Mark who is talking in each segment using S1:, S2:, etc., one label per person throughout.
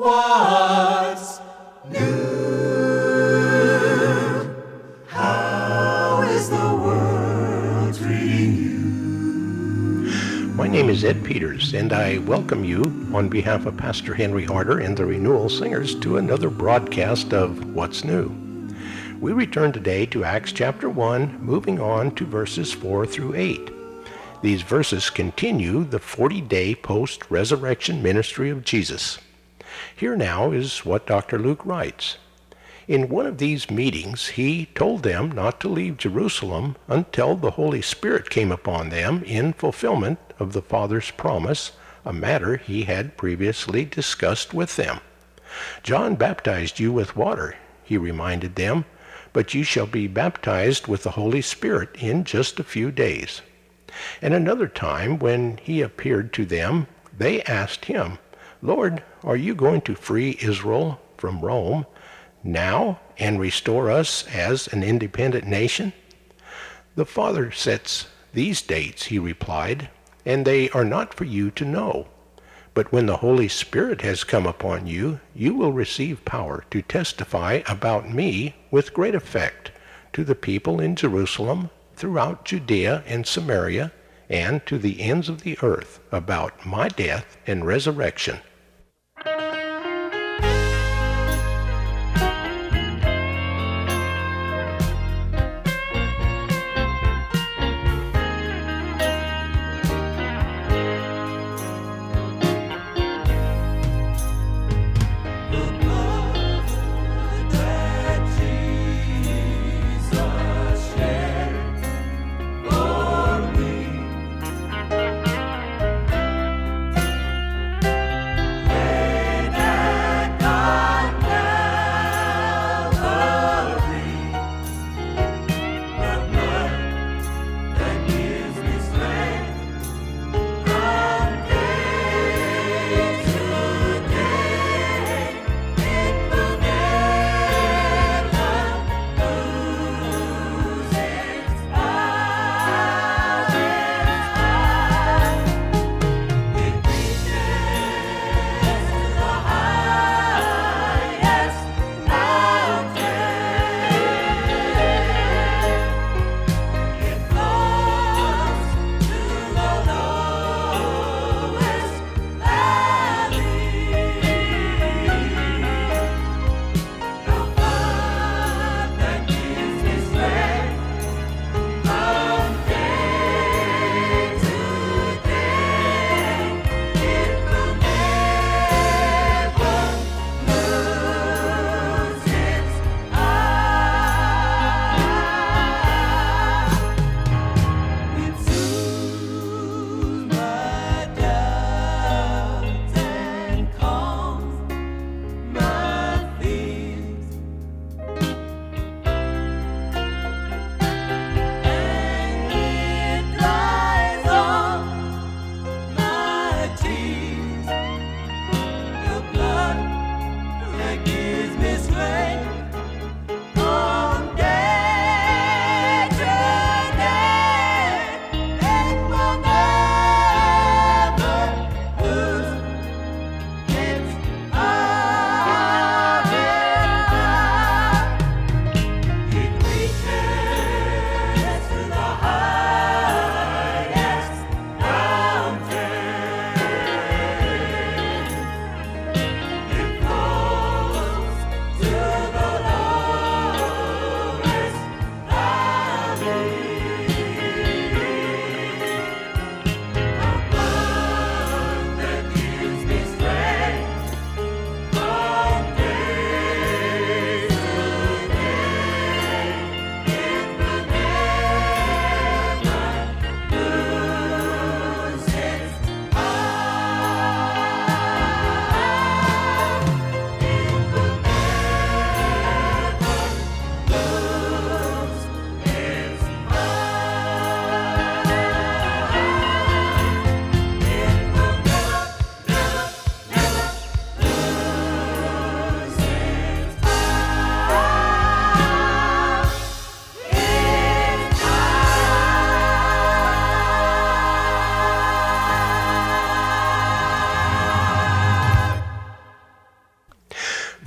S1: What's new? How is the world treating you?
S2: My name is Ed Peters, and I welcome you on behalf of Pastor Henry Harder and the Renewal Singers to another broadcast of What's New. We return today to Acts chapter 1, moving on to verses 4 through 8. These verses continue the 40 day post resurrection ministry of Jesus. Here now is what Dr. Luke writes. In one of these meetings, he told them not to leave Jerusalem until the Holy Spirit came upon them in fulfillment of the Father's promise, a matter he had previously discussed with them. John baptized you with water, he reminded them, but you shall be baptized with the Holy Spirit in just a few days. And another time, when he appeared to them, they asked him, Lord, are you going to free Israel from Rome now and restore us as an independent nation? The Father sets these dates, he replied, and they are not for you to know. But when the Holy Spirit has come upon you, you will receive power to testify about me with great effect to the people in Jerusalem, throughout Judea and Samaria, and to the ends of the earth about my death and resurrection.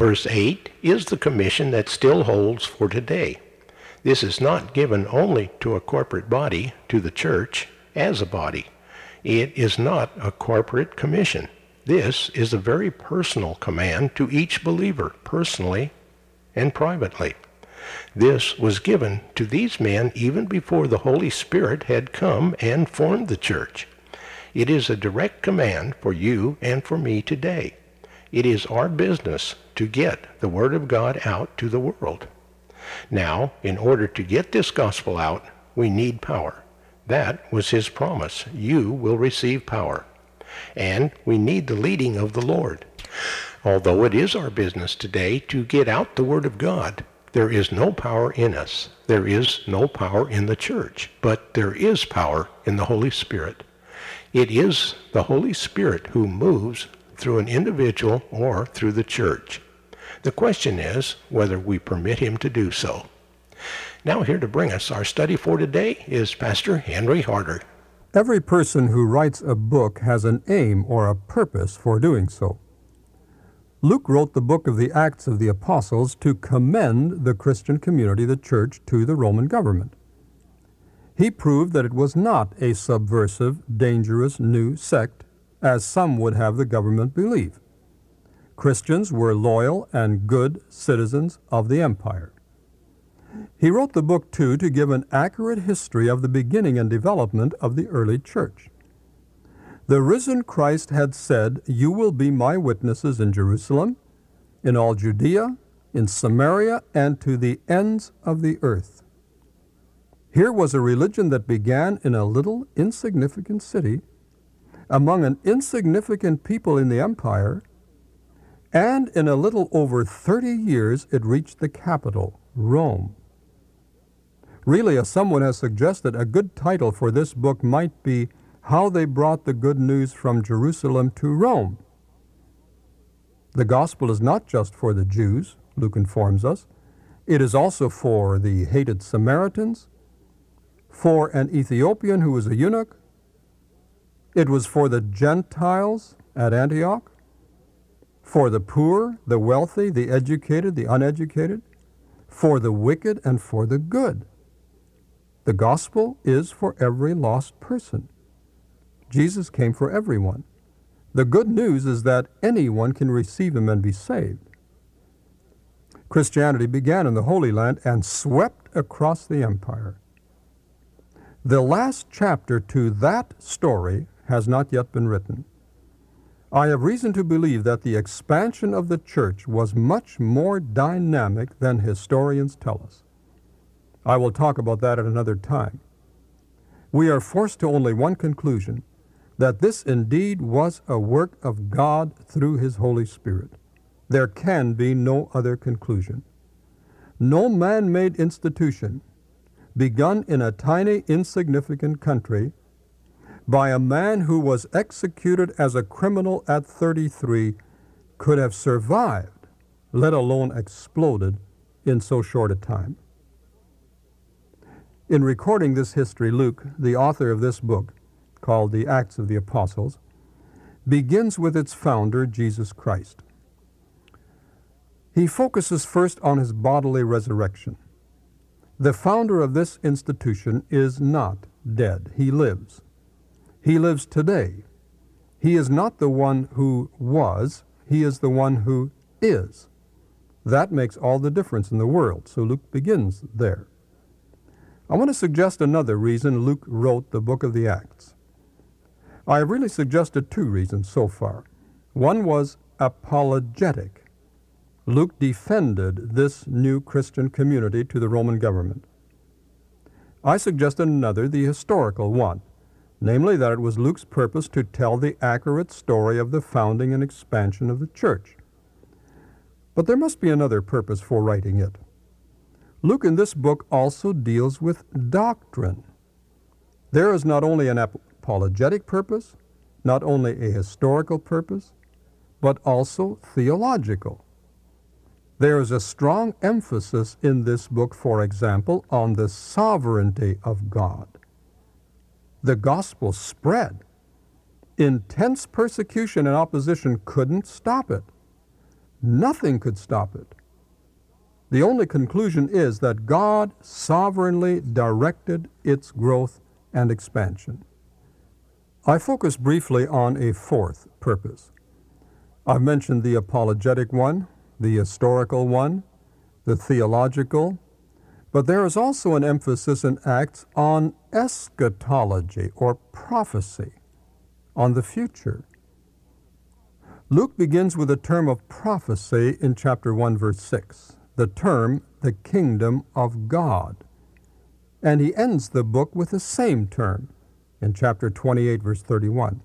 S1: Verse 8 is the commission that still holds for today. This is not given only to a corporate body, to the church as a body. It is not a corporate commission. This is a very personal command to each believer, personally and privately. This was given to these men even before the Holy Spirit had come and formed the church. It is a direct command for you and for me today. It is our business to get the Word of God out to the world. Now, in order to get this gospel out, we need power. That was his promise. You will receive power. And we need the leading of the Lord. Although it is our business today to get out the Word of God, there is no power in us. There is no power in the church. But there is power in the Holy Spirit. It is the Holy Spirit who moves through an individual or through the church. The question is whether we permit him to do so. Now here to bring us our study for today is Pastor Henry Harder.
S3: Every person who writes a book has an aim or a purpose for doing so. Luke wrote the book of the Acts of the Apostles to commend the Christian community, the church, to the Roman government. He proved that it was not a subversive, dangerous new sect as some would have the government believe. Christians were loyal and good citizens of the empire. He wrote the book, too, to give an accurate history of the beginning and development of the early church. The risen Christ had said, You will be my witnesses in Jerusalem, in all Judea, in Samaria, and to the ends of the earth. Here was a religion that began in a little insignificant city among an insignificant people in the empire, and in a little over 30 years it reached the capital, Rome. Really, as someone has suggested, a good title for this book might be How They Brought the Good News from Jerusalem to Rome. The gospel is not just for the Jews, Luke informs us, it is also for the hated Samaritans, for an Ethiopian who was a eunuch, it was for the Gentiles at Antioch, for the poor, the wealthy, the educated, the uneducated, for the wicked, and for the good. The gospel is for every lost person. Jesus came for everyone. The good news is that anyone can receive him and be saved. Christianity began in the Holy Land and swept across the empire. The last chapter to that story has not yet been written. I have reason to believe that the expansion of the church was much more dynamic than historians tell us. I will talk about that at another time. We are forced to only one conclusion that this indeed was a work of God through His Holy Spirit. There can be no other conclusion. No man made institution, begun in a tiny, insignificant country, by a man who was executed as a criminal at 33 could have survived, let alone exploded, in so short a time. In recording this history, Luke, the author of this book, called the Acts of the Apostles, begins with its founder, Jesus Christ. He focuses first on his bodily resurrection. The founder of this institution is not dead, he lives. He lives today. He is not the one who was, he is the one who is. That makes all the difference in the world. So Luke begins there. I want to suggest another reason Luke wrote the book of the Acts. I have really suggested two reasons so far. One was apologetic. Luke defended this new Christian community to the Roman government. I suggested another, the historical one namely that it was Luke's purpose to tell the accurate story of the founding and expansion of the church. But there must be another purpose for writing it. Luke in this book also deals with doctrine. There is not only an apologetic purpose, not only a historical purpose, but also theological. There is a strong emphasis in this book, for example, on the sovereignty of God the gospel spread. Intense persecution and opposition couldn't stop it. Nothing could stop it. The only conclusion is that God sovereignly directed its growth and expansion. I focus briefly on a fourth purpose. I've mentioned the apologetic one, the historical one, the theological, but there is also an emphasis in Acts on eschatology or prophecy, on the future. Luke begins with a term of prophecy in chapter 1, verse 6, the term the kingdom of God. And he ends the book with the same term in chapter 28, verse 31.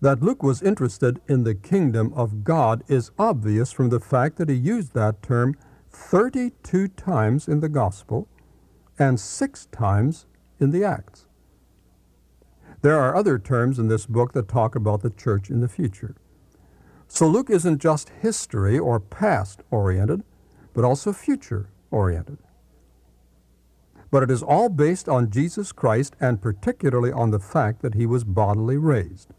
S3: That Luke was interested in the kingdom of God is obvious from the fact that he used that term 32 times in the Gospel and six times in the Acts. There are other terms in this book that talk about the church in the future. So Luke isn't just history or past oriented, but also future oriented. But it is all based on Jesus Christ and particularly on the fact that he was bodily raised.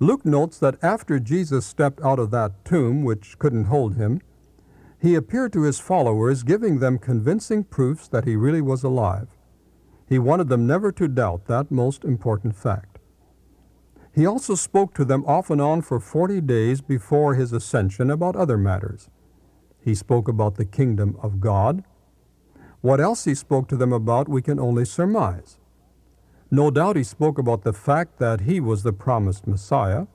S3: Luke notes that after Jesus stepped out of that tomb, which couldn't hold him, he appeared to his followers, giving them convincing proofs that he really was alive. He wanted them never to doubt that most important fact. He also spoke to them off and on for forty days before his ascension about other matters. He spoke about the kingdom of God. What else he spoke to them about, we can only surmise. No doubt he spoke about the fact that he was the promised Messiah.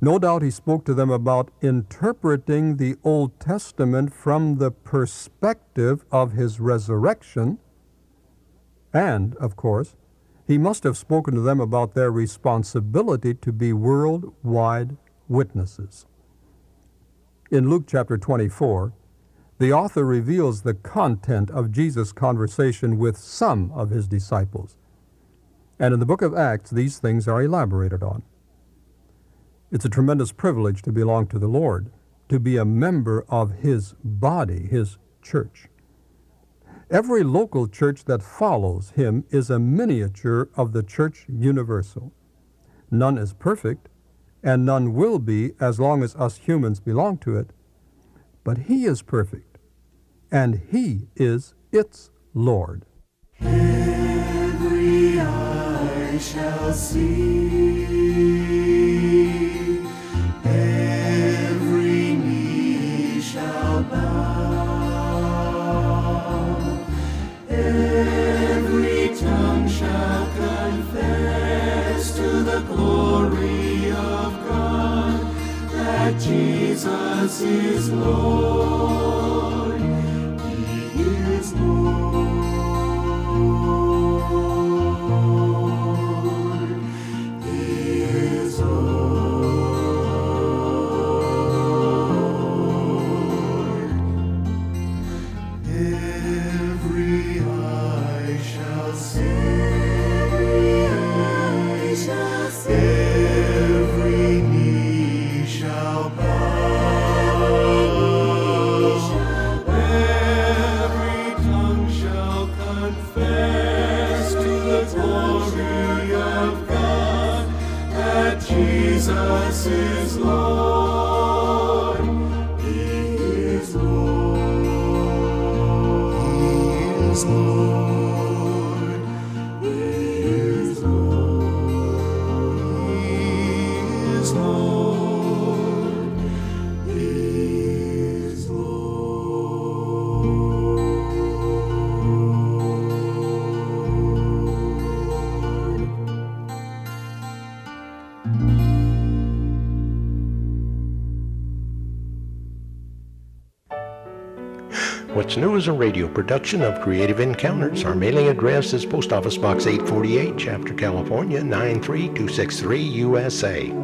S3: No doubt he spoke to them about interpreting the Old Testament from the perspective of his resurrection. And, of course, he must have spoken to them about their responsibility to be worldwide witnesses. In Luke chapter 24, the author reveals the content of Jesus' conversation with some of his disciples. And in the book of Acts, these things are elaborated on. It's a tremendous privilege to belong to the Lord, to be a member of His body, His church. Every local church that follows Him is a miniature of the church universal. None is perfect, and none will be as long as us humans belong to it, but He is perfect, and He is its Lord.
S2: Every eye shall see, Jesus is Lord.
S1: What's New is a radio production of Creative Encounters. Our mailing address is Post Office Box 848, Shafter, California 93263, USA.